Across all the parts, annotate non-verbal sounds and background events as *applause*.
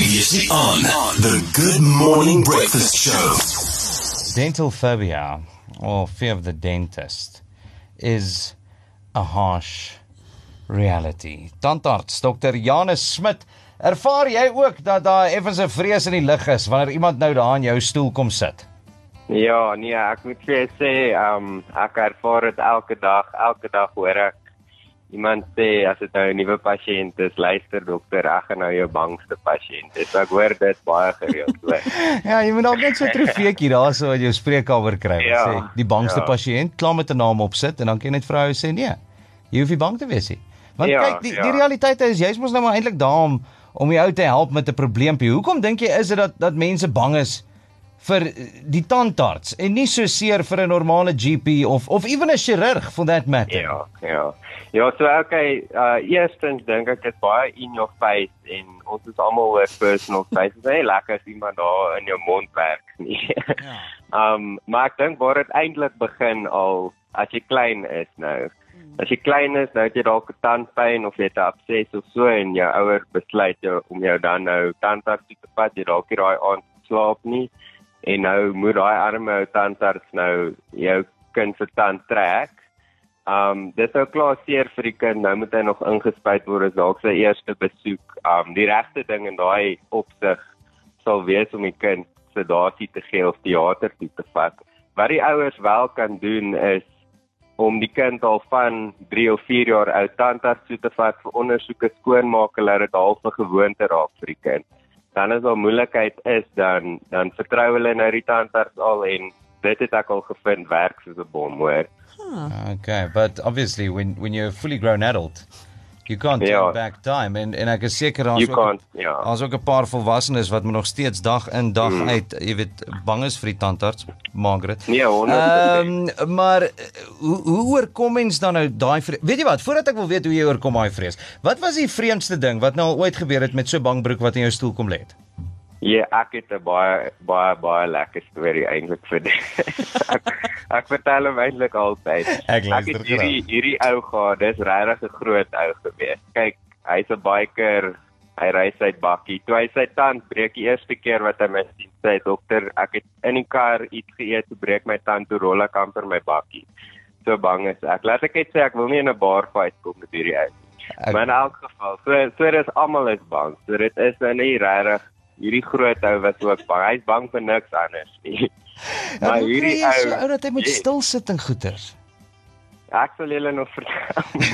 Previously on the Good Morning Breakfast Show. Dental phobia, or fear of the dentist, is a harsh reality. Tandarts Dr. Janus Smit, ervaar jy ook dat daar effens 'n vrees in die lug is wanneer iemand nou daar in jou stoel kom sit? Ja, nee, ek moet vir jou sê, ehm um, ek ervaar dit elke dag, elke dag hoor ek iemand sê as dit nou 'n nuwe pasiënt is, luister dokter, ek gaan nou jou bangste pasiënt. Dis ek hoor dit baie gereeld. *laughs* Ja, jy moet dalk net so 'n trofeetjie daarso in jou spreekkamer kry Ja, sê die bangste ja. pasiënt, klaar met 'n naam opsit en dan kan jy net vir haar sê nee. Jy hoef nie bang te wees nie. Want Ja, kyk, die, ja. die realiteit is jy's mos nou maar eintlik daar om om jou te help met 'n probleempie. Hoekom dink jy is dit dat dat mense bang is vir die tandarts en nie so seer vir 'n normale GP of of ewen 'n chirurg for that matter? Ja, ja. Ja, so okay, uh eerstens dink ek dit baie in your face en ons is almal oor personal *laughs* space. Dit is nie lekker as iemand daar in jou mond werk nie. Ja. *laughs* Um maar ek dink waar dit eintlik begin al as jy klein is nou. As jy klein is, nou het jy dalk tandpyn of jy het 'n abses of so en jou ouers besluit jou om jou dan nou tandarts toe te vat, jy dalk nie daai aand slaap nie en nou moet daai arme ou tandarts nou jou kind se tand trek. Um dis nou klaar seer vir die kind. Nou moet hy nog ingespuit word as dalk sy eerste besoek. Um die regte ding in daai opsig sal wees om die kind sedasie te gee of teater toe te vat. Wat die ouers wel kan doen is om die kind al van 3 of 4 jaar oud tandarts toe te vat vir ondersoeke skoonmaak hulle dit half 'n gewoonte raak vir die kind. Dan as daar moeilikheid is dan dan vertrou hulle nou die tandarts al en dit het ek al gevind werk soos 'n bom hoor. Okay, but obviously when when you're a fully grown adult, you can't Ja. turn back time en en ek is seker daar's ook can't, ja. Daar's ook 'n paar volwassenes wat nog steeds dag in dag Mm. uit, jy weet, bang is vir die tandarts, Margaret. Nee, 100%. Ehm um, maar eh, hoe hoe oorkom mens dan nou daai? Weet jy wat, voordat ek wil weet hoe jy oorkom daai vrees. Wat was die vreemdste ding wat nou al ooit gebeur het met so 'n bangbroek wat in jou stoel kom lê het? Ja, ek het 'n baie baie baie lekker storie eintlik vir dit. *laughs* ek, ek vertel hom eintlik altyd. Ek luister het hierdie hierdie ou gehad, dis regtig 'n groot ou gewees. Kyk, hy's 'n biker. Hy ry sy bakkie. Toe hy sy tand breek die eerste keer wat hy my sien, sê hy dokter, ek het in die kar iets geëet, toe breek my tand, toe rol ek amper my bakkie. So bang is ek. Laat ek net sê ek wil nie in 'n bar fight kom met hierdie ou. Ek- Maar in elk geval, so so dis almal is bang. So dit is nou nie regtig hierdie groot ou wat ook bang. Hy's bang vir niks anders nie. *laughs* Maar hoe kry hierdie jy so ou ou dat hy moet Ja. stil sit en goeters. Ek sal julle nog vertel. *laughs*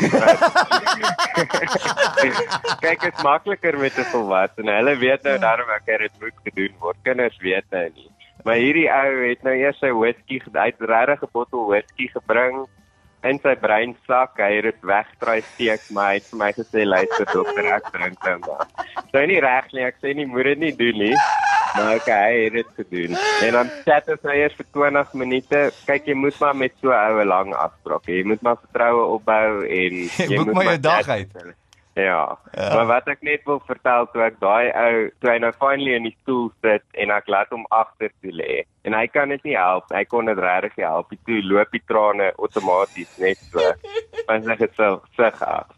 Kyk, dit is makliker met 'n volwassene. Hulle weet nou daarom ek het dit moet gedoen word. Kinders weet nou nie. Maar hierdie ou het nou eers sy whisky, hy het regtig 'n bottel whisky gebring in sy breinsak. Hy het dit wegdraai steek, maar hy het vir my gesê luister dokter, ek drink nou maar. Sou nie reg nie, ek sê nie moet dit nie doen nie. Maar okay, hy het dit gedoen. En dan chat ons nou eers vir 20 minute. Kyk, jy moet maar met so 'n oue lang afspraak. hê. Jy moet maar vertroue opbou en jy moet maar jou dag uit. hulle. Ja. Ja. ja. Maar wat ek net wil vertel toe ek daai ou toe hy nou finally in die stoel sit en ek laat hom agter toe lê en hy kan dit nie help. Hy kon dit regtig nie help. nie. Toe loop die trane outomaties net so. *laughs* Want ek het so sug af.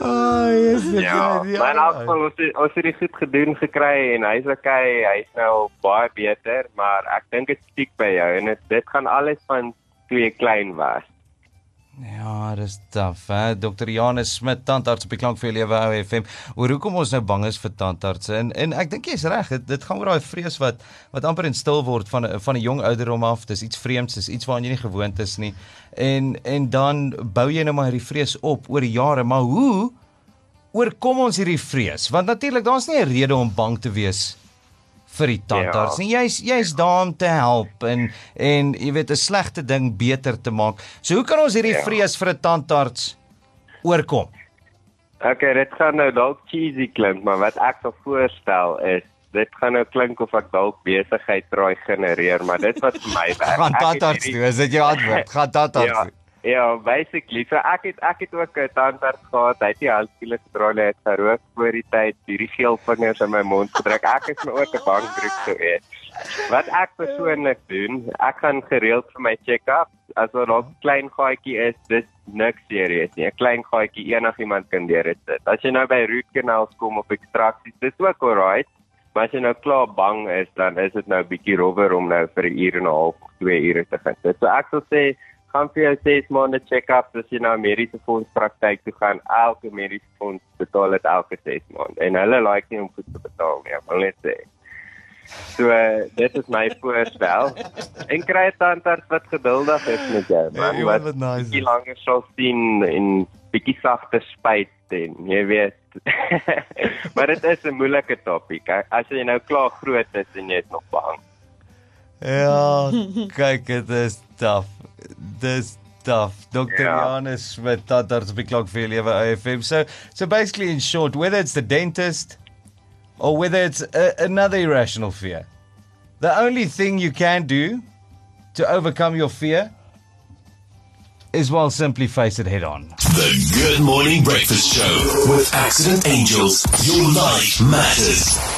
Oh, yes, Ja. Maar in elk geval ons het, ons het dit goed gedoen gekry en hy's okay. Hy's nou baie beter, maar ek dink dit stiek by jou en dit dit gaan alles van toe jy klein was. Ja, dis taaf, hè. Dr. Janus Smit, tandarts op die klank vir lewe ou FM. Oor hoekom ons nou bang is vir tandartse en en ek dink jy's reg. Dit, dit gaan oor daai vrees wat wat amper instil word van 'n- van 'n jong ouderdom af. Dis iets vreemds, dis iets waaraan jy nie gewoond is nie. En en dan bou jy nou maar hierdie vrees op oor jare, maar hoe oorkom ons hierdie vrees? Want natuurlik daar's nie 'n rede om bang te wees vir die tandarts. Ja. En jy's jy's daar om te help en en jy weet 'n slegte ding beter te maak. So hoe kan ons hierdie Ja. vrees vir 'n tandarts oorkom? Okay, dit gaan nou dalk cheesy klink, maar wat ek sal voorstel is dit gaan nou klink of ek dalk besigheid draai genereer, maar dit wat vir my *laughs* werk. Gaan tandarts hierdie- toe, is dit jou antwoord? *laughs* Gaan tandarts Ja, toe. ja, basically. So ek het ek het ook 'n tandarts gehad. Hy het die handskiele gedra, hy het gerook voor die tyd, hierdie geel vingers in my mond gedruk. Ek is my ook 'n bankbroek toe hê. Wat ek persoonlik doen, ek gaan gereeld vir my check-up. As daar 'n klein gaatjie is, dis niks serieus nie. 'n Klein gaatjie enigiemand kan deur dit sit. As jy nou by root canals kom of ekstraksies, dis ook alright. Maar as jy nou klaar bang is, dan is dit nou bietjie rowwer om nou vir 'n uur en 'n half of 2 ure te gaan sit. So ek sal sê gaan vir jou 6 maande check-up as jy na 'n mediese fonds praktyk toe gaan. Elke mediese fonds betaal dit elke 6 maande. En hulle like nie om goed te betaal nie, wil net sê. So uh, dit is my *laughs* voorstel. En kry 'n tandarts wat geduldig is met jou, man. Ja, wat nice is. langer sal sien en bietjie sagter spuit en jy weet. *laughs* maar dit is 'n moeilike topik. As jy nou klaar groot is en jy is nog bang. Ja, kyk, dit is tough. Dis tough. Dr. Ja. Janus Smit, tandarts op die klok vir jou lewe AFM. So, so basically in short, whether it's the dentist or whether it's a, another irrational fear, the only thing you can do to overcome your fear is well simply face it head on. The Good Morning Breakfast Show with Accident Angels. Your life matters.